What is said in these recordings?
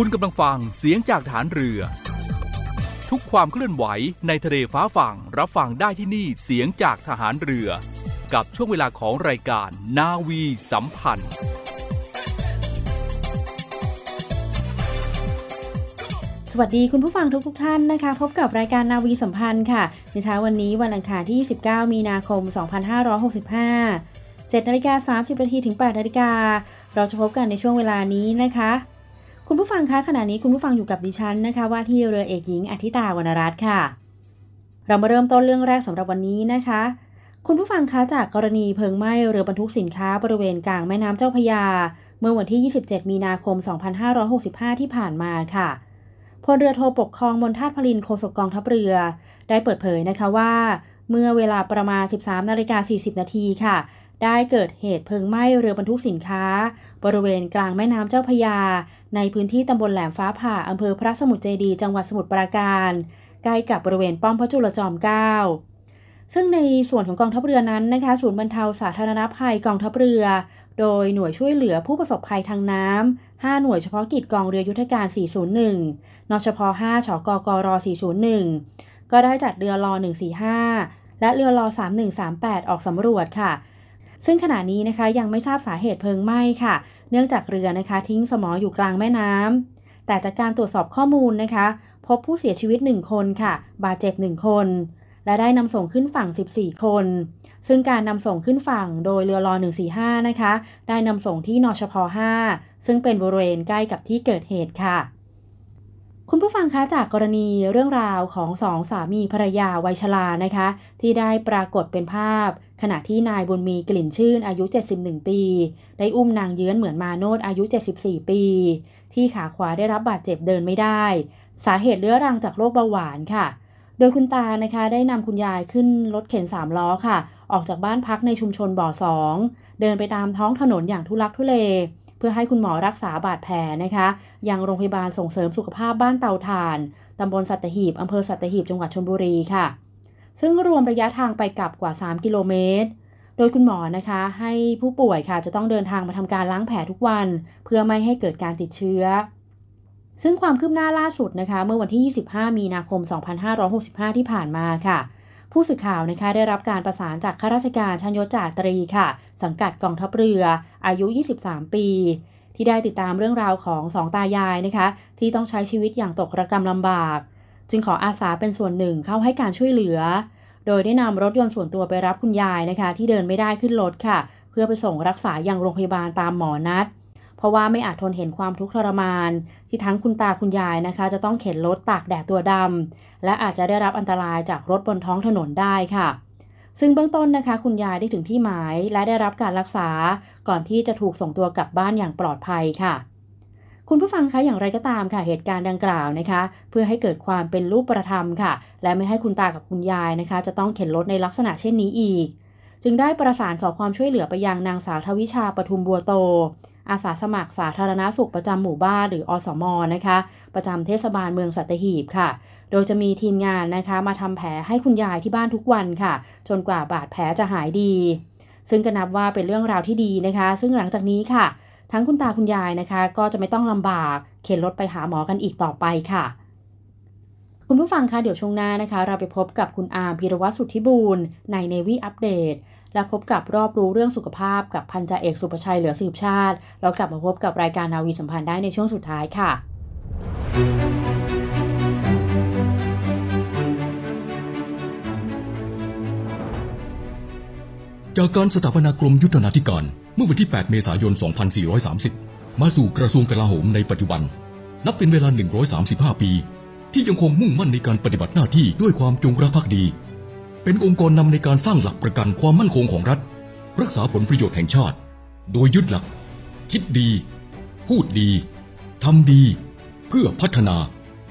คุณกำลังฟังเสียงจากฐานเรือ ทุกความเคลื่อนไหวในทะเลฟ้าฝั่งรับฟังได้ที่นี่เสียงจากทหารเรือ กับช่วงเวลาของรายการนาวีสัมพันธ์ สวัสดีคุณผู้ฟังทุกทท่านนะคะ พบกับรายการนาวีสัมพันธ์ค่ะ ในเช้าวันนี้วันอังคารที่19มีนาคม 2565 7นาฬิกา30นาทีถึง8นาฬิกาเราจะพบกันในช่วงเวลานี้นะคะ คุณผู้ฟังคะขณะนี้คุณผู้ฟังอยู่กับดิฉันนะคะ ว่าที่เรือเอกหญิงอธิตาวรรณรัตน์ค่ะ เรามาเริ่มต้นเรื่องแรกสำหรับวันนี้นะคะ คุณผู้ฟังคะจากกรณีเพลิงไหม้เรือบรรทุกสินค้าบริเวณกลางแม่น้ำเจ้าพยา เมื่อวันที่ 27 มีนาคม 2565 ที่ผ่านมาค่ะพลเรือโทปกครองมนทาตพลินโฆษกกองทัพเรือ ได้เปิดเผยนะคะว่า เมื่อเวลาประมาณ 13นาฬิกา40 นาทีค่ะ ได้เกิดเหตุเพลิงไหม้เรือบรรทุกสินค้า บริเวณกลางแม่น้ำเจ้าพยา ในพื้นที่ตำบลแหลมฟ้าผ่าอำเภอพระสมุทรเจดีจังหวัดสมุทรปราการ ใกล้กับบริเวณป้อมพระจุลจอมเกล้าซึ่งในส่วนของกองทัพเรือนั้นนะคะ ศูนย์บรรเทาสาธารณภัยกองทัพเรือ โดยหน่วยช่วยเหลือผู้ประสบภัยทางน้ำ 5 หน่วยเฉพาะกิจกองเรือยุทธการ 401 นชพ 5 ชกกร 401 ก็ได้จัดเรือรอ145 และเรือรอ3138 ออกสำรวจค่ะ ซึ่งขณะนี้นะคะยังไม่ทราบสาเหตุเพลิงไหม้ค่ะ เนื่องจากเรือนะคะทิ้งสมออยู่กลางแม่น้ำแต่จากการตรวจสอบข้อมูลนะคะ พบผู้เสียชีวิต 1 คนค่ะ บาดเจ็บ 1 คน และได้นำส่งขึ้นฝั่ง 14 คน ซึ่งการนำส่งขึ้นฝั่งโดยเรือรอ145 นะคะ ได้นำส่งที่นชพ 5 ซึ่งเป็นบริเวณใกล้กับที่เกิดเหตุค่ะ คุณผู้ฟังคะจากกรณีเรื่องราวของสองสามีภรรยาวัยชรานะคะ ที่ได้ปรากฏเป็นภาพ ขณะที่นายบุญมีกลิ่นชื่นอายุ 71 ปี ได้อุ้มนางเยื้อนเหมือนมาโนดอายุ 74 ปี ที่ขาขวาได้รับบาดเจ็บเดินไม่ได้ สาเหตุเรื้อรังจากโรคเบาหวานค่ะ โดยคุณตานะคะได้นำคุณยายขึ้นรถเข็นสามล้อค่ะ ออกจากบ้านพักในชุมชนบ่อสองเดินไปตามท้องถนนอย่างทุลักทุเล เพื่อให้คุณหมอรักษาบาดแผลนะคะยังโรงพยาบาลส่งเสริมสุขภาพบ้านเตาถ่านตำบลสัตหีบอำเภอสัตหีบจังหวัดชลบุรีค่ะ ซึ่งรวมระยะทางไปกลับกว่า 3 กิโลเมตร โดยคุณหมอนะคะ ให้ผู้ป่วยค่ะจะต้องเดินทางมาทำการล้างแผลทุกวัน เพื่อไม่ให้เกิดการติดเชื้อ ซึ่งความคืบหน้าล่าสุดนะคะ เมื่อวันที่ 25 มีนาคม 2565 ที่ผ่านมาค่ะ ผู้สื่อข่าวนะคะได้รับการประสานจากข้าราชการชั้นยศจ่าตรีค่ะ สังกัดกองทัพเรือ อายุ 23 ปี ที่ได้ติดตามเรื่องราวของสองตายายนะคะ ที่ต้องใช้ชีวิตอย่างตกระกรรมลำบาก จึงขออาสาเป็นส่วนหนึ่งเข้าให้การช่วยเหลือ โดยได้นำรถยนต์ส่วนตัวไปรับคุณยายนะคะ ที่เดินไม่ได้ขึ้นรถค่ะ เพื่อไปส่งรักษาอยังโรงพยาบาลตามหมอนัด เพราะว่าไม่อาจทนเห็นความทุกข์ทรมาน ที่ทั้งคุณตาคุณยายนะคะ จะต้องเข็นรถตากแดดตัวดำและอาจจะได้รับอันตรายจากรถบนท้องถนนได้ค่ะซึ่งเบื้องต้นนะคะ คุณยายได้ถึงที่หมาย และได้รับการรักษา ก่อนที่จะถูกส่งตัวกลับบ้านอย่างปลอดภัยค่ะ คุณผู้ฟังคะอย่างไรก็ตามค่ะเหตุการณ์ดังกล่าวนะคะ เพื่อให้เกิดความเป็นรูปประธรรมค่ะ และไม่ให้คุณตากับคุณยายนะคะ จะต้องเข็นรถในลักษณะเช่นนี้อีก จึงได้ประสานขอความช่วยเหลือไปยังนางสาวทวิชาปทุมบัวโต อาสาสมัครสาธารณาสุขประจำหมู่บ้านหรืออสมนะคะ ประจำเทศบาลเมืองสัตหีบค่ะ โดยจะมีทีมงานนะคะมาทำแผลให้คุณยายที่บ้านทุกวันค่ะ จนกว่าบาดแผลจะหายดี ซึ่งก็นับว่าเป็นเรื่องราวที่ดีนะคะ ซึ่งหลังจากนี้ค่ะ ทั้งคุณตาคุณยายนะคะ ก็จะไม่ต้องลำบาก เข็นรถไปหาหมอกันอีกต่อไปค่ะ คุณผู้ฟังคะเดี๋ยวช่วงหน้านะคะ เราไปพบกับคุณอาร์มพีรวัตรสุทธิบูรณ์ในเนวีอัปเดตและพบกับรอบรู้เรื่องสุขภาพกับพันจ่าเอกสุประชัยเหลือสืบชาติ แล้วกลับมาพบกับรายการนาวีสัมพันธ์ได้ในช่วงสุดท้ายค่ะ จากการสถาปนากรมยุทธนาธิการ เมื่อวันที่ 8 เมษายน 2430 มาสู่กระทรวงกลาโหมในปัจจุบัน นับเป็นเวลา 135 ปี ที่ยังคงมุ่งมั่นในการปฏิบัติหน้าที่ด้วยความจงรักภักดี เป็นองค์กรนำในการสร้างหลักประกันความมั่นคงของรัฐ รักษาผลประโยชน์แห่งชาติ โดยยึดหลัก คิดดี พูดดีทำดี เพื่อพัฒนา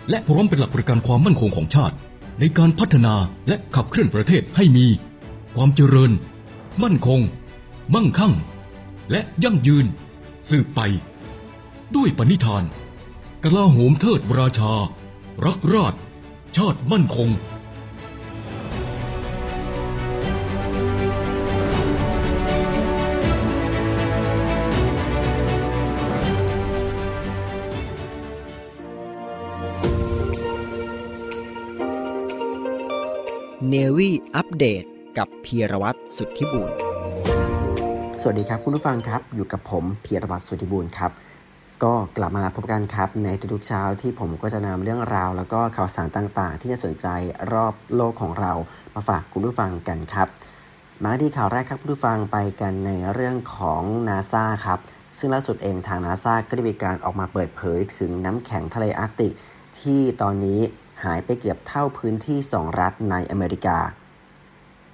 และพร้อมเป็นหลักประกันความมั่นคงของชาติ ในการพัฒนาและขับเคลื่อนประเทศให้มี ความเจริญ มั่นคง มั่งคั่ง และยั่งยืน สืบไป ด้วยปณิธานกลาโหมเทิดราชา รักราช ชาติมั่นคง เนวี่อัปเดตกับพีรวัตรสุทธิบุญสวัสดีครับคุณผู้ฟังครับ อยู่กับผมพีรวัตรสุทธิบุญครับ ก็กลับมาพบกันครับในทุกๆเช้าที่ผมก็จะนำเรื่องราว แล้วก็ข่าวสารต่างๆ ที่น่าสนใจรอบโลกของเรามาฝากคุณผู้ฟังกันครับ มาที่ข่าวแรกครับคุณผู้ฟังไปกันในเรื่องของนาซาครับ ซึ่งล่าสุดเองทางนาซาก็ได้มีการออกมาเปิดเผยถึงน้ำแข็งทะเลอาร์กติก ที่ตอนนี้หายไปเกือบเท่าพื้นที่ 2 รัฐในอเมริกา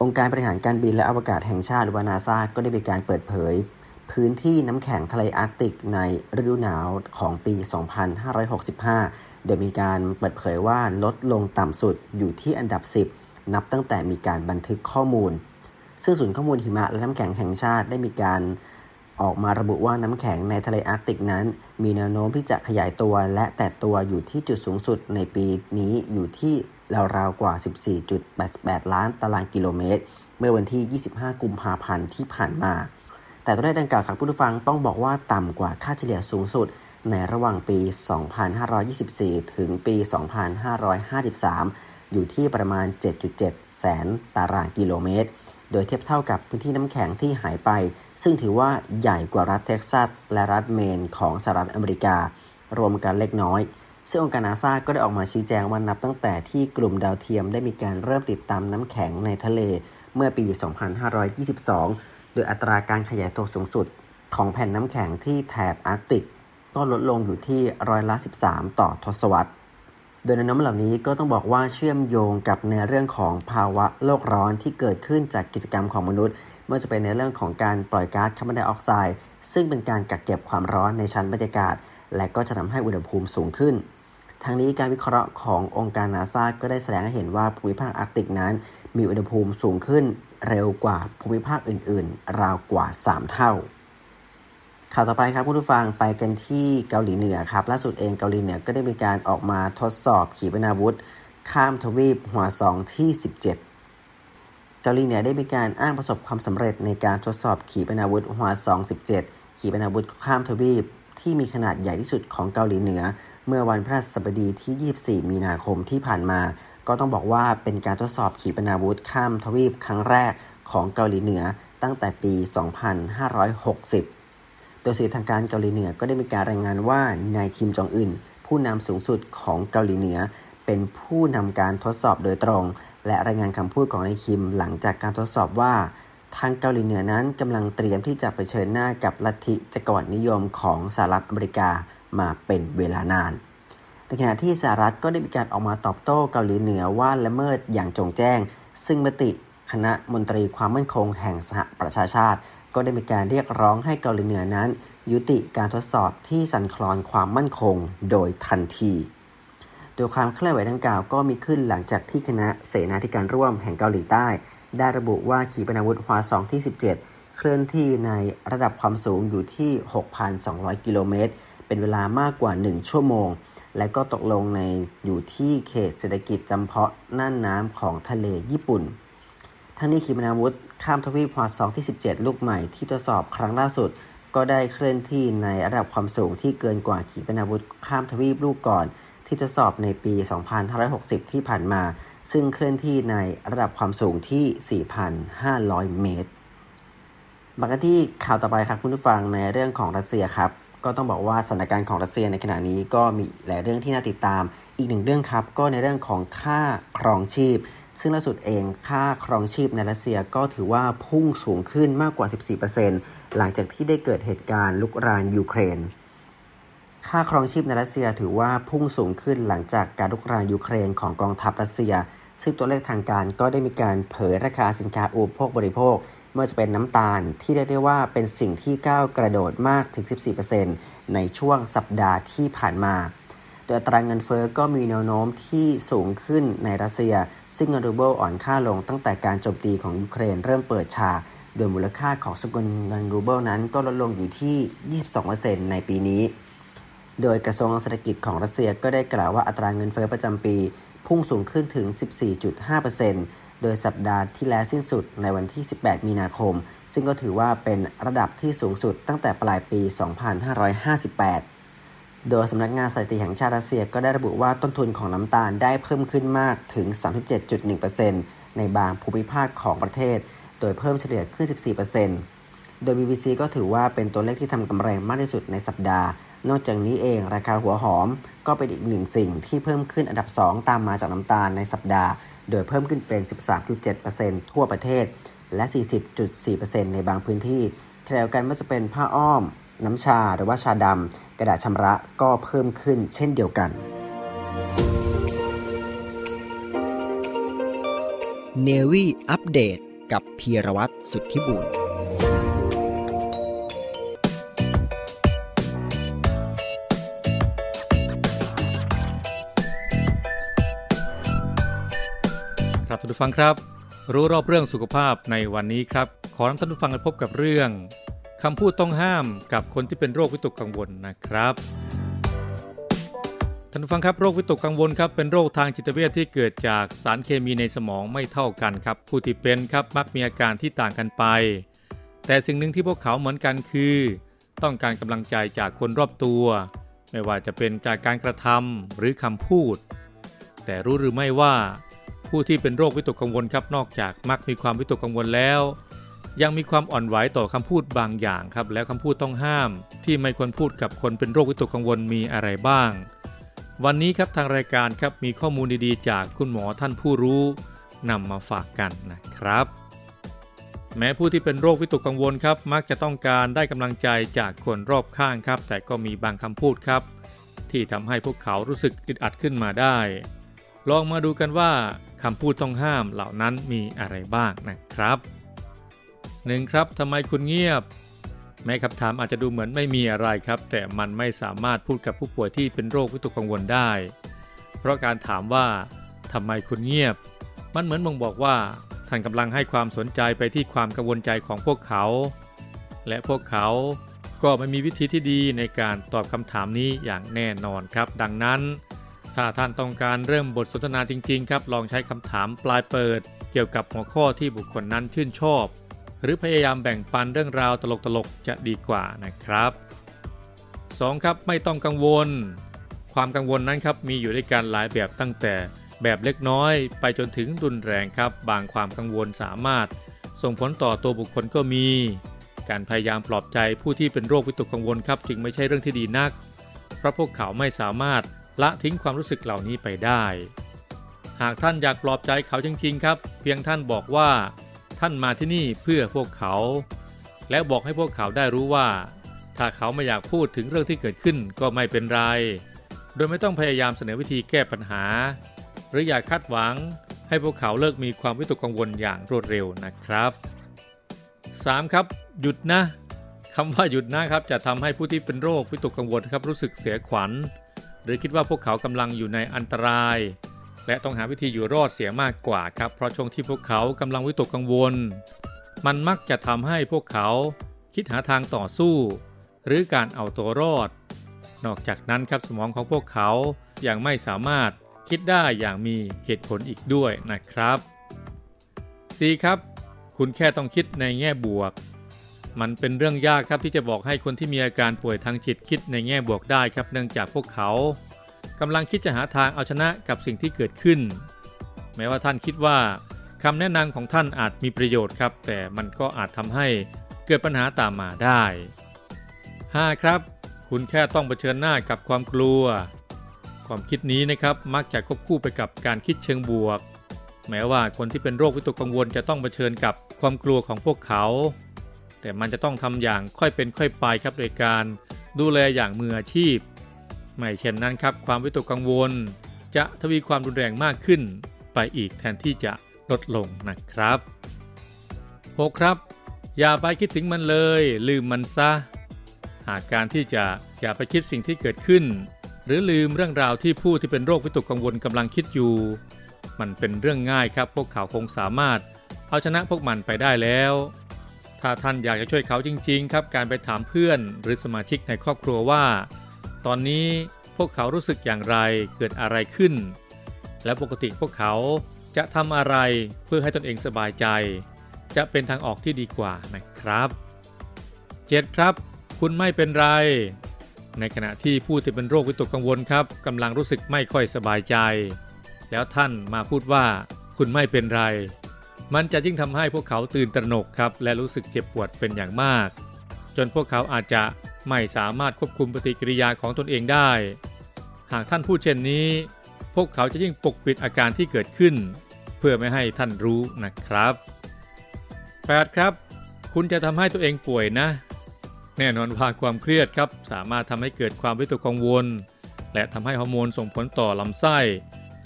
องค์การบริหารการบินและอวกาศแห่งชาติหรือว่านาซาก็ได้มีการเปิดเผย พื้นที่น้ำแข็งทะเลอาร์กติกในฤดูหนาวของปี 2565 โดยมีการเปิดเผยว่าลดลงต่ำสุดอยู่ที่อันดับ 10 นับตั้งแต่มีการบันทึกข้อมูล ซึ่งศูนย์ข้อมูลหิมะและน้ำแข็งแห่งชาติได้มีการออกมาระบุว่าน้ำแข็งในทะเลอาร์กติกนั้น มีแนวโน้มที่จะขยายตัวและแตกตัวอยู่ที่จุดสูงสุดในปีนี้อยู่ที่ราวๆกว่า 14.88 ล้านตารางกิโลเมตร เมื่อวันที่ 25 กุมภาพันธ์ที่ผ่านมา แต่ตัวเลขดังกล่าวครับผู้ฟังต้องบอกว่าต่ำกว่าค่าเฉลี่ยสูงสุด ในระหว่างปี 2524 ถึงปี 2553 อยู่ที่ประมาณ 7.7 แสนตารางกิโลเมตร โดยเทียบเท่ากับพื้นที่น้ำแข็งที่หายไป ซึ่งถือว่าใหญ่กว่ารัฐเท็กซัส และรัฐเมนของสหรัฐอเมริกา รวมกันเล็กน้อยซึ่งองค์การนาซาก็ได้ออกมาชี้แจงว่านับตั้งแต่ที่กลุ่มดาวเทียมได้มีการเริ่มติดตามน้ำแข็งในทะเลเมื่อปี 2522 โดยอัตราการขยายตัวสูงสุดของแผ่นน้ำแข็งที่แถบอาร์กติก ก็ลดลงอยู่ที่ร้อยละ 13 ต่อทศวรรษ โดยแนวโน้มเหล่านี้ก็ต้องบอกว่าเชื่อมโยงกับในเรื่องของภาวะโลกร้อนที่เกิดขึ้นจากกิจกรรมของมนุษย์ไม่ว่าจะเป็นในเรื่องของการปล่อยก๊าซคาร์บอนไดออกไซด์ซึ่งเป็นการกักเก็บความร้อนในชั้นบรรยากาศ และก็จะทำให้อุณหภูมิสูงขึ้นทั้งนี้การวิเคราะห์ขององค์การนาซาก็ได้แสดงให้เห็นว่าภูมิภาคอาร์กติกนั้น มีอุณหภูมิสูงขึ้นเร็วกว่าภูมิภาคอื่น ๆ ราวกว่า 3 เท่า ข่าวต่อไปครับผู้ฟังไปกันที่เกาหลีเหนือครับ ล่าสุดเองเกาหลีเหนือก็ได้มีการออกมาทดสอบขีปนาวุธ ข้ามทวีปหัวสองที่ 17 เกาหลีเหนือได้มีการอ้างประสบความสำเร็จในการทดสอบขีปนาวุธหัวสอง17ขีปนาวุธข้ามทวีปที่มีขนาดใหญ่ที่สุดของเกาหลีเหนือ เมื่อวันพฤหัสบดีที่ 24 มีนาคมที่ผ่านมา ก็ต้องบอกว่าเป็นการทดสอบขีปนาวุธข้ามทวีปครั้งแรกของเกาหลีเหนือตั้งแต่ปี 2560 โดยสื่อทางการเกาหลีเหนือก็ได้มีการรายงานว่านายคิมจองอึนผู้นำสูงสุดของเกาหลีเหนือ เป็นผู้นำการทดสอบโดยตรง และรายงานคำพูดของนายคิมหลังจากการทดสอบว่า ทางเกาหลีเหนือนั้นกำลังเตรียมที่จะเผชิญหน้ากับลัทธิจักรวรรดินิยมของสหรัฐอเมริกามาเป็นเวลานาน ในขณะที่สหรัฐก็ได้มีการออกมาตอบโต้เกาหลีเหนือว่าละเมิดอย่างจงแจ้ง ซึ่งมติคณะมนตรีความมั่นคงแห่งสหประชาชาติ ก็ได้มีการเรียกร้องให้เกาหลีเหนือนั้น ยุติการทดสอบที่สั่นคลอนความมั่นคงโดยทันที โดยความเคลื่อนไหวดังกล่าวก็มีขึ้นหลังจากที่คณะเสนาธิการร่วมแห่งเกาหลีใต้ ได้ระบุว่าขีปนาวุธฮวาซองที่ 17 เคลื่อนที่ในระดับความสูงอยู่ที่ 6,200 กิโลเมตร เป็นเวลามากกว่า 1 ชั่วโมง และก็ตกลงในอยู่ที่เขตเศรษฐกิจจำเพาะน่านน้ำของทะเลญี่ปุ่น ทั้งนี้ขีปนาวุธข้ามทวีปฮวาซองที่ 17 ลูกใหม่ที่ทดสอบครั้งล่าสุด ก็ได้เคลื่อนที่ในระดับความสูงที่เกินกว่าขีปนาวุธข้ามทวีปลูกก่อน ที่ทดสอบในปี 2560 ที่ผ่านมา ซึ่งเคลื่อนที่ในระดับความสูงที่ 4,500 เมตรมากันที่ข่าวต่อไปครับคุณผู้ฟังในเรื่องของรัสเซียครับ ก็ต้องบอกว่าสถานการณ์ของรัสเซียในขณะนี้ก็มีหลายเรื่องที่น่าติดตาม อีกหนึ่งเรื่องครับ ก็ในเรื่องของค่าครองชีพ ซึ่งล่าสุดเองค่าครองชีพในรัสเซียก็ถือว่าพุ่งสูงขึ้นมากกว่า 14%หลังจากที่ได้เกิดเหตุการณ์ลุกรานยูเครน ค่าครองชีพในรัสเซียถือว่าพุ่งสูงขึ้นหลังจากการลุกรานยูเครนของกองทัพรัสเซีย ซึ่งตัวเลขทางการก็ได้มีการเผยราคาสินค้าอุปโภคบริโภค เมื่อจะเป็นน้ำตาลที่เรียกได้ว่าเป็นสิ่งที่ก้าวกระโดดมากถึง 14%ในช่วงสัปดาห์ที่ผ่านมา โดยอัตรางเงินเฟอ้อก็มีแนวโน้มที่สูงขึ้นในรัสเซีย ซึ่งเงินรูเบิลอ่อนค่าลงตั้งแต่การโจมตีของยูเครนเริ่มเปิดฉาก โดยมูลค่าของสกุลเงินรูเบิลนั้นก็ลดลงอยู่ที่ 22%ในปีนี้ โดยกระทรวงเศรษฐกิจของรัสเซียก็ได้กล่าวว่าอัตราเงินเฟ้อประจำปี พุ่งสูงขึ้นถึง 14.5% โดยสัปดาห์ที่แล้วสิ้นสุดในวันที่ 18 มีนาคม ซึ่งก็ถือว่าเป็นระดับที่สูงสุดตั้งแต่ปลายปี 2558 โดยสำนักงานสถิติแห่งชาติรัสเซียก็ได้ระบุว่าต้นทุนของน้ำตาลได้เพิ่มขึ้นมากถึง 37.1%ในบางภูมิภาคของประเทศ โดยเพิ่มเฉลี่ยขึ้น 14%โดย BBC ก็ถือว่าเป็นตัวเลขที่ทำกำไรมากที่สุดในสัปดาห์ นอกจากนี้เองราคาหัวหอม ก็เป็นอีกหนึ่งสิ่งที่เพิ่มขึ้นอันดับ 2 ตามมาจากน้ำตาลในสัปดาห์ โดยเพิ่มขึ้นเป็น 13.7%ทั่วประเทศ และ 40.4%ในบางพื้นที่ขณะเดียวกันไม่จะเป็นผ้าอ้อม น้ำชาหรือว่าชาดำกระดาษชำระก็เพิ่มขึ้นเช่นเดียวกัน เนวี่อัปเดตกับพีรวัตรสุทธิบุญ ครับท่านผู้ฟังครับ รู้รอบเรื่องสุขภาพในวันนี้ครับ ขอนำท่านผู้ฟังไปพบกับเรื่องคำพูดต้องห้ามกับคนที่เป็นโรควิตกกังวลนะครับท่านผู้ฟังครับโรควิตกกังวลครับเป็นโรคทางจิตเวชที่เกิดจากสารเคมีในสมองไม่เท่ากันครับ ผู้ที่เป็นครับมักมีอาการที่ต่างกันไป แต่สิ่งหนึ่งที่พวกเขาเหมือนกันคือ ต้องการกำลังใจจากคนรอบตัว ไม่ว่าจะเป็นจากการกระทำหรือคำพูด แต่รู้หรือไม่ว่า ผู้ที่เป็นโรควิตกกังวลครับนอกจากมักมีความวิตกกังวลแล้ว ยังมีความอ่อนไหวต่อคำพูดบางอย่างครับ แล้วคำพูดต้องห้าม ที่ไม่ควรพูดกับคนเป็นโรควิตกกังวลมีอะไรบ้าง วันนี้ครับทางรายการครับมีข้อมูลดีๆ จากคุณหมอท่านผู้รู้นำมาฝากกันนะครับ แม้ผู้ที่เป็นโรควิตกกังวลครับ มักจะต้องการได้กำลังใจจากคนรอบข้างครับ แต่ก็มีบางคำพูดครับ ที่ทำให้พวกเขารู้สึกอึดอัดขึ้นมาได้ ลองมาดูกันว่า คำพูดต้องห้ามเหล่านั้นมีอะไรบ้างนะครับ 1. ครับทำไมคุณเงียบ แม้คำถามอาจจะดูเหมือนไม่มีอะไรครับ แต่มันไม่สามารถพูดกับผู้ป่วยที่เป็นโรควิตกกังวลได้ เพราะการถามว่าทำไมคุณเงียบ มันเหมือนบ่งบอกว่าท่านกำลังให้ความสนใจไปที่ความกังวลใจของพวกเขา และพวกเขาก็ไม่มีวิธีที่ดีในการตอบคำถามนี้อย่างแน่นอนครับ ดังนั้น ถ้าท่านต้องการเริ่มบทสนทนาจริง ๆ ครับ ลองใช้คำถามปลายเปิด เกี่ยวกับหัวข้อที่บุคคลนั้นชื่นชอบ หรือพยายามแบ่งปันเรื่องราวตลกๆ จะดีกว่านะครับ 2. ครับไม่ต้องกังวล ความกังวลนั้นครับมีอยู่ด้วยกันหลายแบบตั้งแต่แบบเล็กน้อย ไปจนถึงรุนแรงครับ บางความกังวลสามารถ ส่งผลต่อตัวบุคคลก็มี การพยายามปลอบใจผู้ที่เป็นโรควิตกกังวลครับ จึงไม่ใช่เรื่องที่ดีนัก เพราะพวกเขาไม่สามารถ ละทิ้งความรู้สึกเหล่านี้ไปได้ หากท่านอยากปลอบใจเขาจริงๆครับ เพียงท่านบอกว่า ท่านมาที่นี่เพื่อพวกเขา และบอกให้พวกเขาได้รู้ว่า ถ้าเขาไม่อยากพูดถึงเรื่องที่เกิดขึ้นก็ไม่เป็นไร โดยไม่ต้องพยายามเสนอวิธีแก้ปัญหา หรืออยากคาดหวังให้พวกเขาเลิกมีความวิตกกังวลอย่างรวดเร็วนะครับ 3. ครับ หยุดนะคำว่าหยุดนะครับจะทำให้ผู้ที่เป็นโรควิตกกังวลครับรู้สึกเสียขวัญ หรือคิดว่าพวกเขากำลังอยู่ในอันตราย และต้องหาวิธีอยู่รอดเสียมากกว่าครับ เพราะช่วงที่พวกเขากำลังวิตกกังวล มันมักจะทำให้พวกเขาคิดหาทางต่อสู้ หรือการเอาตัวรอด นอกจากนั้นครับสมองของพวกเขายังไม่สามารถคิดได้อย่างมีเหตุผลอีกด้วยนะครับ 4. ครับ คุณแค่ต้องคิดในแง่บวก มันเป็นเรื่องยากครับที่จะบอกให้คนที่มีอาการป่วยทางจิตคิดในแง่บวกได้ครับ เนื่องจากพวกเขากำลังคิดจะหาทางเอาชนะกับสิ่งที่เกิดขึ้น แม้ว่าท่านคิดว่าคำแนะนำของท่านอาจมีประโยชน์ครับ แต่มันก็อาจทำให้เกิดปัญหาตามมาได้ 5. ครับ คุณแค่ต้องเผชิญหน้ากับความกลัว ความคิดนี้นะครับมักจะควบคู่ไปกับการคิดเชิงบวก แม้ว่าคนที่เป็นโรควิตกกังวลจะต้องเผชิญกับความกลัวของพวกเขา แต่มันจะต้องทำอย่างค่อยเป็นค่อยไปครับโดยการดูแลอย่างมืออาชีพ ไม่เช่นนั้นครับความวิตกกังวล จะทวีความรุนแรงมากขึ้น ไปอีกแทนที่จะลดลงนะครับ 6. ครับ อย่าไปคิดถึงมันเลย ลืมมันซะ หากการที่จะอย่าไปคิดสิ่งที่เกิดขึ้น หรือลืมเรื่องราวที่ผู้ที่เป็นโรควิตกกังวลกำลังคิดอยู่ มันเป็นเรื่องง่ายครับพวกเขาคงสามารถเอาชนะพวกมันไปได้แล้ว ถ้าท่านอยากจะช่วยเขาจริง ๆ ครับ การไปถามเพื่อนหรือสมาชิกในครอบครัวว่า ตอนนี้พวกเขารู้สึกอย่างไรเกิดอะไรขึ้น และปกติพวกเขาจะทำอะไรเพื่อให้ตนเองสบายใจ จะเป็นทางออกที่ดีกว่านะครับ 7. ครับ คุณไม่เป็นไร ในขณะที่ผู้ที่เป็นโรควิตกกังวลครับกำลังรู้สึกไม่ค่อยสบายใจ แล้วท่านมาพูดว่า คุณไม่เป็นไร มันจะยิ่งทำให้พวกเขาตื่นตระหนกครับและรู้สึกเจ็บปวดเป็นอย่างมาก จนพวกเขาอาจจะไม่สามารถควบคุมปฏิกิริยาของตนเองได้ หากท่านพูดเช่นนี้ พวกเขาจะยิ่งปกปิดอาการที่เกิดขึ้น เพื่อไม่ให้ท่านรู้นะครับ 8. ครับ คุณจะทำให้ตัวเองป่วยนะ แน่นอนว่าความเครียดครับ สามารถทำให้เกิดความวิตกกังวล และทำให้ฮอร์โมนส่งผลต่อลำไส้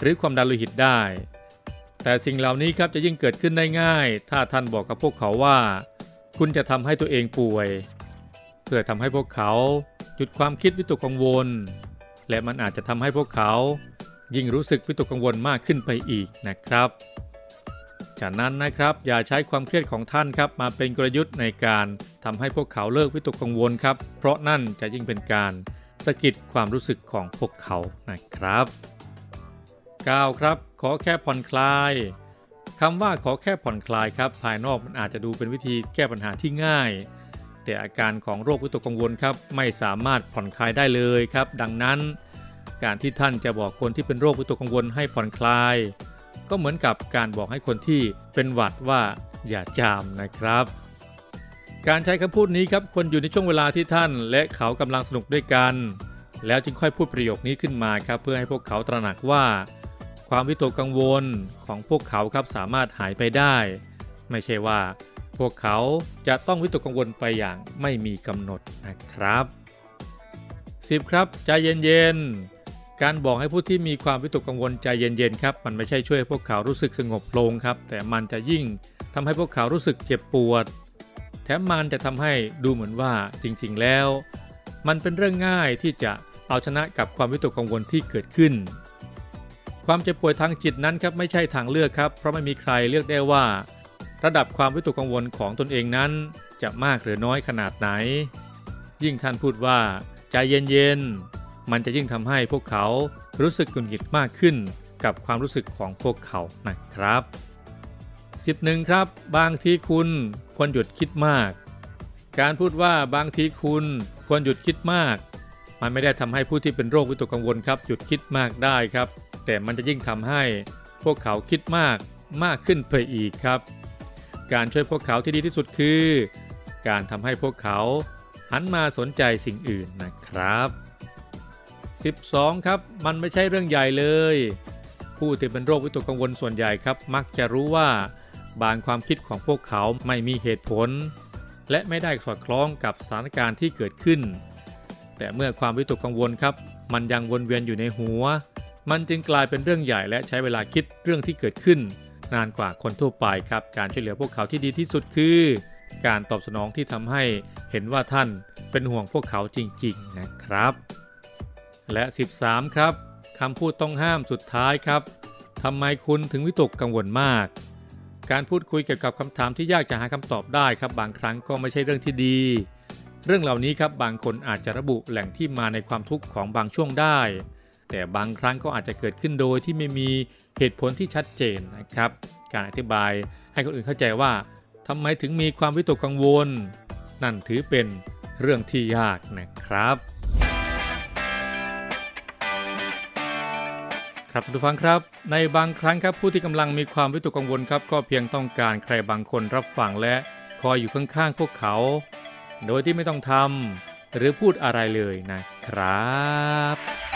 หรือความดันโลหิตได้ แต่สิ่งเหล่านี้ครับจะยิ่งเกิดขึ้นได้ง่าย ถ้าท่านบอกกับพวกเขาว่า คุณจะทำให้ตัวเองป่วย เพื่อทำให้พวกเขาหยุดความคิดวิตกกังวล และมันอาจจะทำให้พวกเขา ยิ่งรู้สึกวิตกกังวลมากขึ้นไปอีกนะครับฉะนั้นนะครับอย่าใช้ความเครียดของท่านครับมาเป็นกลยุทธ์ในการทำให้พวกเขาเลิกวิตกกังวลครับ เพราะนั่นจะยิ่งเป็นการสะกิดความรู้สึกของพวกเขานะครับ 9. ครับ ขอแค่ผ่อนคลายคำว่าขอแค่ผ่อนคลายครับ ภายนอกมันอาจจะดูเป็นวิธีแก้ปัญหาที่ง่าย แต่อาการของโรควิตกกังวลครับไม่สามารถผ่อนคลายได้เลยครับ ดังนั้น การที่ท่านจะบอกคนที่เป็นโรควิตกกังวลให้ผ่อนคลาย ก็เหมือนกับการบอกให้คนที่เป็นหวัดว่าอย่าจามนะครับ การใช้คำพูดนี้ครับควรอยู่ในช่วงเวลาที่ท่าน และเขากำลังสนุกด้วยกัน แล้วจึงค่อยพูดประโยคนี้ขึ้นมาครับ เพื่อให้พวกเขาตระหนักว่า ความวิตกกังวลของพวกเขาครับสามารถหายไปได้ ไม่ใช่ว่า พวกเขาจะต้องวิตกกังวลไปอย่างไม่มีกำหนดนะครับ 10. ครับใจเย็นๆการบอกให้ผู้ที่มีความวิตกกังวลใจเย็นๆครับ มันไม่ใช่ช่วยพวกเขารู้สึกสงบลงครับ แต่มันจะยิ่งทำให้พวกเขารู้สึกเจ็บปวด แถมมันจะทำให้ดูเหมือนว่าจริงๆแล้ว มันเป็นเรื่องง่ายที่จะเอาชนะกับความวิตกกังวลที่เกิดขึ้น ความเจ็บป่วยทางจิตนั้นครับไม่ใช่ทางเลือกครับ เพราะไม่มีใครเลือกได้ว่า ระดับความวิตกกังวลของตนเองนั้น จะมากหรือน้อยขนาดไหน ยิ่งท่านพูดว่าใจเย็นๆมันจะยิ่งทำให้พวกเขารู้สึกกุนหิดมากขึ้นกับความรู้สึกของพวกเขานะครับ11ครับ บางทีคุณควรหยุดคิดมาก การพูดว่าบางทีคุณควรหยุดคิดมาก มันไม่ได้ทำให้ผู้ที่เป็นโรควิตกกังวลครับหยุดคิดมากได้ครับ แต่มันจะยิ่งทำให้พวกเขาคิดมากมากขึ้นไปอีกครับ การช่วยพวกเขาที่ดีที่สุดคือ การทำให้พวกเขาหันมาสนใจสิ่งอื่นนะครับ 12 ครับ มันไม่ใช่เรื่องใหญ่เลย ผู้ที่เป็นโรควิตกกังวลส่วนใหญ่ครับ มักจะรู้ว่าบางความคิดของพวกเขาไม่มีเหตุผล และไม่ได้สอดคล้องกับสถานการณ์ที่เกิดขึ้น แต่เมื่อความวิตกกังวลครับ มันยังวนเวียนอยู่ในหัว มันจึงกลายเป็นเรื่องใหญ่และใช้เวลาคิดเรื่องที่เกิดขึ้น นานกว่าคนทั่วไปครับ การช่วยเหลือพวกเขาที่ดีที่สุดคือ การตอบสนองที่ทำให้เห็นว่าท่านเป็นห่วงพวกเขาจริงๆนะครับ และ 13 ครับคำพูดต้องห้ามสุดท้ายครับทำไมคุณถึงวิตกกังวลมาก การพูดคุยเกี่ยวกับคำถามที่ยากจะหาคำตอบได้ครับ บางครั้งก็ไม่ใช่เรื่องที่ดี เรื่องเหล่านี้ครับบางคนอาจจะระบุแหล่งที่มาในความทุกข์ของบางช่วงได้ แต่บางครั้งก็อาจจะเกิดขึ้นโดยที่ไม่มีเหตุผลที่ชัดเจนนะครับ การอธิบายให้คนอื่นเข้าใจว่าทำไมถึงมีความวิตกกังวล นั่นถือเป็นเรื่องที่ยากนะครับ ครับทุกฟังครับ ในบางครั้งครับผู้ที่กำลังมีความวิตกกังวลครับ ก็เพียงต้องการใครบางคนรับฟังและคอยอยู่ข้างๆพวกเขา โดยที่ไม่ต้องทำหรือพูดอะไรเลยนะครับ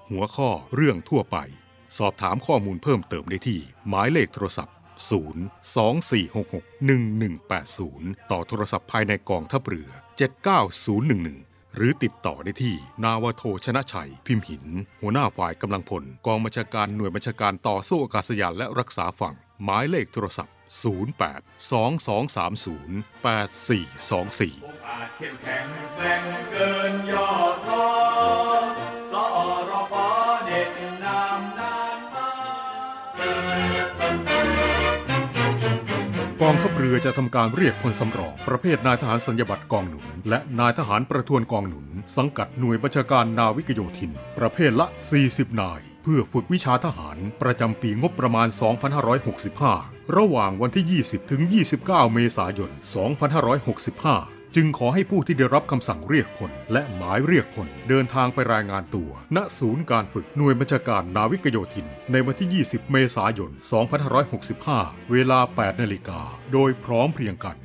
หัวข้อเรื่องทั่วไป สอบถามข้อมูลเพิ่มเติมได้ที่ หมายเลขโทรศัพท์ 024661180 ต่อโทรศัพท์ภายในกองทัพเรือ 79011 หรือติดต่อได้ที่ นาวโทชนะชัย พิมพ์หิน หัวหน้าฝ่ายกำลังพล กองบัญชาการหน่วยบัญชาการต่อสู้อากาศยานและรักษาฝั่ง หมายเลขโทรศัพท์ 08 2230 8424 กองทัพเรือจะทำการเรียกพลสำรองประเภทนายทหารสัญญบัตรกองหนุน และนายทหารประทวนกองหนุน สังกัดหน่วยบัญชาการนาวิกโยธิน ประเภทละ 40 นาย เพื่อฝึกวิชาทหารประจำปีงบประมาณ 2565 ระหว่างวันที่ 20 ถึง 29 เมษายน 2565 จึงขอให้ผู้ที่ได้รับคำสั่งเรียกพลและหมายเรียกพลเดินทางไปรายงานตัว ณศูนย์การฝึกหน่วยบัญชาการนาวิกโยธิน ในวันที่ 20 เมษายน 2565 เวลา 8 นาฬิกา โดยพร้อมเพรียงกัน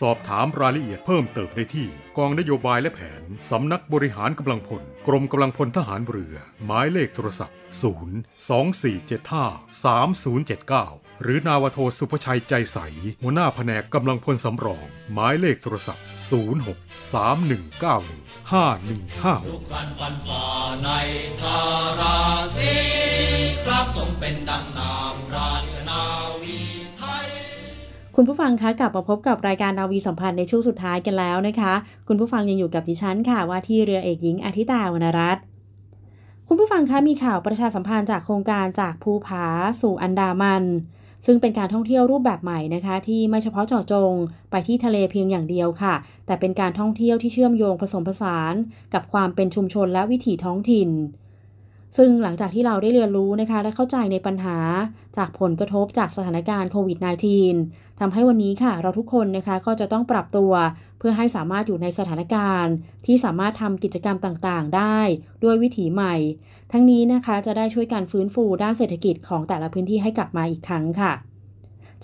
สอบถามรายละเอียดเพิ่มเติมได้ที่ กองนโยบายและแผน สำนักบริหารกำลังพล กรมกำลังพลทหารเรือ หมายเลขโทรศัพท์ 0 2475 3079 หรือนาวโทสุภชัยใจใส หัวหน้าแผนกกำลังพลสำรอง หมายเลขโทรศัพท์ 06 3191 5156ลุกรันฟันฝ่าในทาราศีครับทรงเป็นดังนามราชนาวีไทยคุณผู้ฟังคะกลับมาพบกับรายการนาวีสัมพันธ์ในช่วงสุดท้ายกันแล้วนะคะ คุณผู้ฟังยังอยู่กับดิฉันค่ะว่าที่เรือเอกหญิงอาทิตาวรรณรัตน์คุณผู้ฟังคะมีข่าวประชาสัมพันธ์จากโครงการจากภูผาสู่อันดามัน ซึ่งเป็นการท่องเที่ยวรูปแบบใหม่นะคะ ที่ไม่เฉพาะเจาะจง ไปที่ทะเลเพียงอย่างเดียวค่ะ แต่เป็นการท่องเที่ยวที่เชื่อมโยงผสมผสาน กับความเป็นชุมชนและวิถีท้องถิ่น ซึ่งหลังจากที่เราได้เรียนรู้นะคะ และเข้าใจในปัญหาจากผลกระทบจากสถานการณ์โควิด -19 ทำให้วันนี้ค่ะ เราทุกคนนะคะก็จะต้องปรับตัว เพื่อให้สามารถอยู่ในสถานการณ์ ที่สามารถทำกิจกรรมต่างๆ ได้ด้วยวิถีใหม่ ทั้งนี้นะคะจะได้ช่วยการฟื้นฟูด้านเศรษฐกิจของแต่ละพื้นที่ให้กลับมาอีกครั้งค่ะ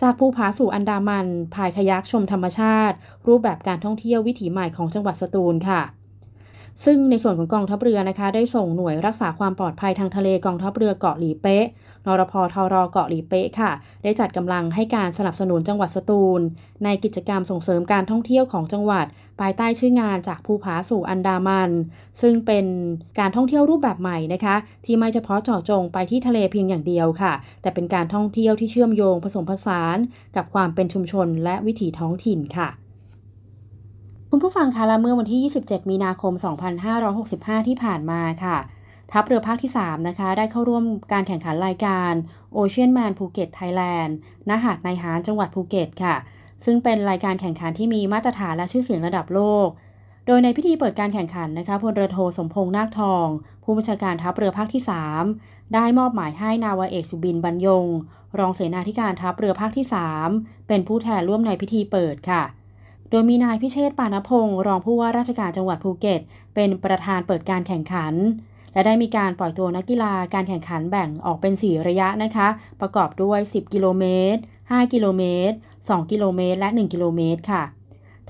จากภูผาสู่อันดามันพายคายักชมธรรมชาติ รูปแบบการท่องเที่ยววิถีใหม่ของจังหวัดสตูลค่ะ ซึ่งในส่วนของกองทัพเรือนะคะ ได้ส่งหน่วยรักษาความปลอดภัยทางทะเลกองทัพเรือเกาะหลีเป๊ะ นรพทรเกาะหลีเป๊ะค่ะ ได้จัดกำลังให้การสนับสนุนจังหวัดสตูล ในกิจกรรมส่งเสริมการท่องเที่ยวของจังหวัด ภายใต้ชื่องานจากภูผาสู่อันดามัน ซึ่งเป็นการท่องเที่ยวรูปแบบใหม่นะคะ ที่ไม่เฉพาะเจาะจงไปที่ทะเลเพียงอย่างเดียวค่ะ แต่เป็นการท่องเที่ยวที่เชื่อมโยงผสมผสาน กับความเป็นชุมชนและวิถีท้องถิ่นค่ะ คุณผู้ฟังคะและเมื่อวันที่ 27 มีนาคม 2565 ที่ผ่านมาค่ะ ทัพเรือภาคที่ 3 นะคะ ได้เข้าร่วมการแข่งขันรายการ Ocean Man ภูเก็ตไทยแลนด์ณหาดในหารจังหวัดภูเก็ตค่ะ ซึ่งเป็นรายการแข่งขันที่มีมาตรฐานและชื่อเสียงระดับโลก โดยในพิธีเปิดการแข่งขันนะคะพลเรือโทสมพงษ์นาคทอง ผู้บัญชาการทัพเรือภาคที่ 3 ได้มอบหมายให้นาวาเอกสุบินบรรยง รองเสนาธิการทัพเรือภาคที่ 3 เป็นผู้แทนร่วมในพิธีเปิดค่ะ โดยมีนายพิเชษปานพงศ์รองผู้ว่าราชการจังหวัดภูเก็ต เป็นประธานเปิดการแข่งขัน และได้มีการปล่อยตัวนักกีฬาการแข่งขันแบ่งออกเป็น 4 ระยะนะคะ ประกอบด้วย 10 กิโลเมตร 5 กิโลเมตร 2 กิโลเมตร และ 1 กิโลเมตรค่ะ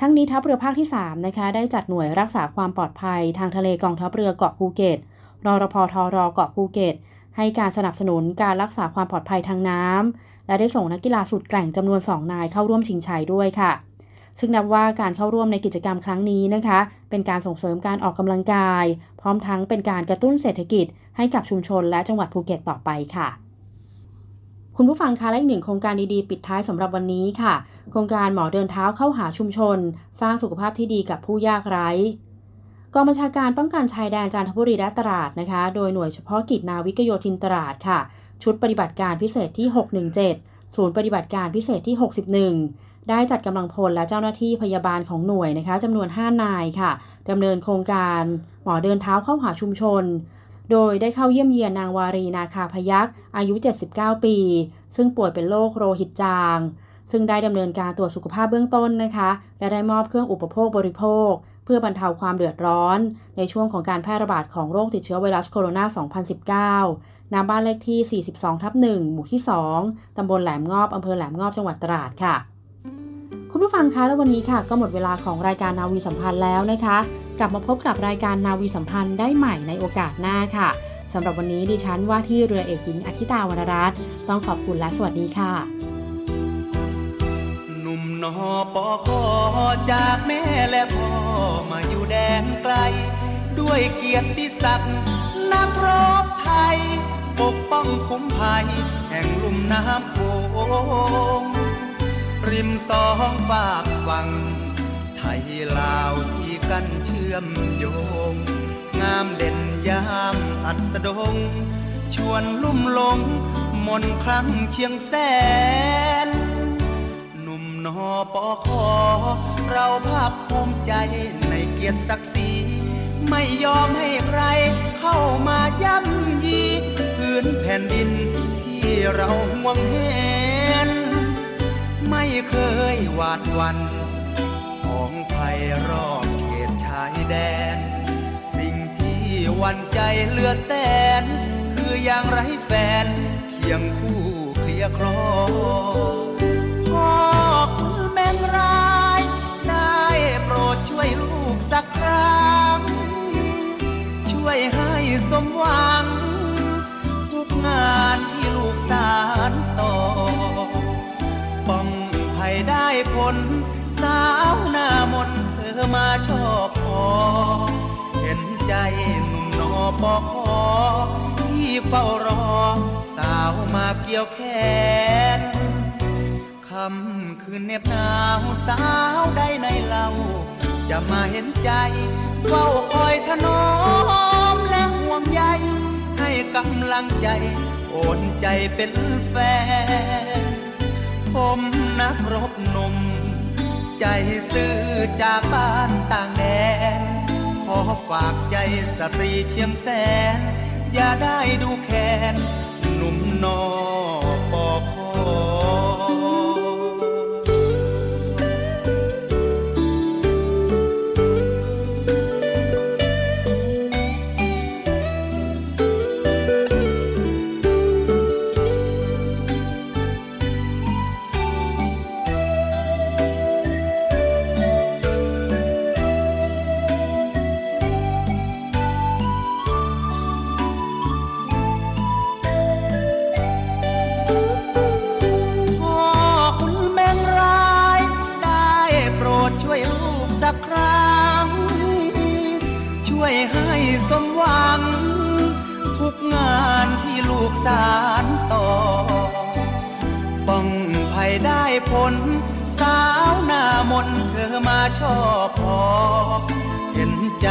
ทั้งนี้ทัพเรือภาคที่ 3 นะคะ ได้จัดหน่วยรักษาความปลอดภัยทางทะเลกองทัพเรือเกาะภูเก็ตรอรพทรเกาะภูเก็ต ให้การสนับสนุนการรักษาความปลอดภัยทางน้ำและได้ส่งนักกีฬาสุดแกร่งจำนวน 2 นายเข้าร่วมชิงชัยด้วยค่ะ ซึ่งนับว่าการเข้าร่วมในกิจกรรมครั้งนี้นะคะ เป็นการส่งเสริมการออกกำลังกาย พร้อมทั้งเป็นการกระตุ้นเศรษฐกิจ ให้กับชุมชนและจังหวัดภูเก็ตต่อไปค่ะคุณผู้ฟังคะและอีกหนึ่งโครงการดีๆ ปิดท้ายสำหรับวันนี้ค่ะ โครงการหมอเดินเท้าเข้าหาชุมชน สร้างสุขภาพที่ดีกับผู้ยากไร้กองบัญชาการป้องกันชายแดนจันทบุรีและตราดนะคะ โดยหน่วยเฉพาะกิจนาวิกโยธินตราดค่ะ ชุดปฏิบัติการพิเศษที่ 617 ศูนย์ปฏิบัติการพิเศษที่ 61 ได้จัดกำลังพลและเจ้าหน้าที่พยาบาลของหน่วยนะคะจำนวน 5 นายค่ะดำเนินโครงการหมอเดินเท้าเข้าหาชุมชน โดยได้เข้าเยี่ยมเยียนนางวารีนาคาพยักอายุ 79 ปี ซึ่งป่วยเป็นโรคโรหิตจาง ซึ่งได้ดำเนินการตรวจสุขภาพเบื้องต้นนะคะ และได้มอบเครื่องอุปโภคบริโภค เพื่อบรรเทาความเดือดร้อน ในช่วงของการแพร่ระบาดของโรคติดเชื้อไวรัสโคโรนา 2019ณบ้านเลขที่ 42 ทับ 1 หมู่ที่ 2 ตำบลแหลมงอบ อำเภอแหลมงอบ จังหวัดตราดค่ะ คุณผู้ฟังคะและวันนี้ค่ะ ก็หมดเวลาของรายการนาวีสัมพันธ์แล้วนะคะ กลับมาพบกับรายการนาวีสัมพันธ์ได้ใหม่ในโอกาสหน้าค่ะสำหรับวันนี้ดิฉันว่าที่เรือเอกหญิงอคิตาวรรณรัตน์ต้องขอบคุณและสวัสดีค่ะ หนุ่มนอปอคอจากแม่และพ่อมาอยู่แดนไกล ด้วยเกียรติศักดิ์นักรบไทย ปกป้องคุ้มภัย แห่งลุ่มน้ำโขง ริมสองฝากฝั่งไทยลาวที่กันเชื่อมโยง งามเด่นยามอัสดง ชวนลุ่มหลง มนครั้งเชียงแสน หนุ่มนอปอคอเราภาคภูมิใจในเกียรติศักดิ์ศรีไม่ยอมให้ใครเข้ามาย่ำยีพื้นแผ่นดินที่เราห่วงแหน ไม่เคยหวาดวันของภัยรอบเขตชายแดน สิ่งที่วันใจเหลือแสน คืออย่างไรแฟน เคียงคู่เคลียร์คลอพ่อคุณแม่งร้าย ได้โปรดช่วยลูกสักครั้ง ช่วยให้สมหวัง ทุกงานที่ลูกสารต่อ ป้องภัยได้ผล สาวหน้ามนเธอมาชอบพอ เห็นใจหนุ่มนอปอคอที่เฝ้ารอ สาวมาเกี่ยวแขนคำคืนเหน็บหนาวสาวได้ในเล่าจะมาเห็นใจ เฝ้าคอยถนอมและห่วงใยให้กำลังใจ โอนใจเป็นแฟน มนักรบหนุ่ม ใจซื่อจากบ้านต่างแดน ขอฝากใจสตรีเชียงแสน อย่าได้ดูแค้นหนุ่มนอน นเธอมาชอบพอ เห็นใจ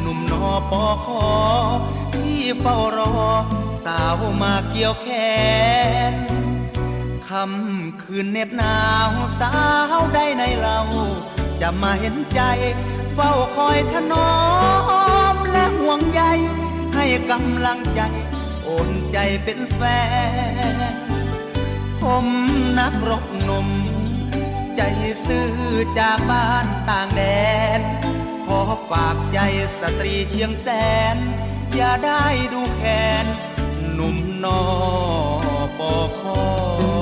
หนุ่มนอปอคที่เฝ้ารอ สาวมาเกี่ยวแขนคำคืนเน็บหนาวสาวได้ในเราจะมาเห็นใจเฝ้าคอยถนอมและห่วงใยให้กำลังใจ โอนใจเป็นแฟนผมนักรบนม ใจซื้อจากบ้านต่างแดน ขอฝากใจสตรีเชียงแสน อย่าได้ดูแคนหนุ่มนอปอคอ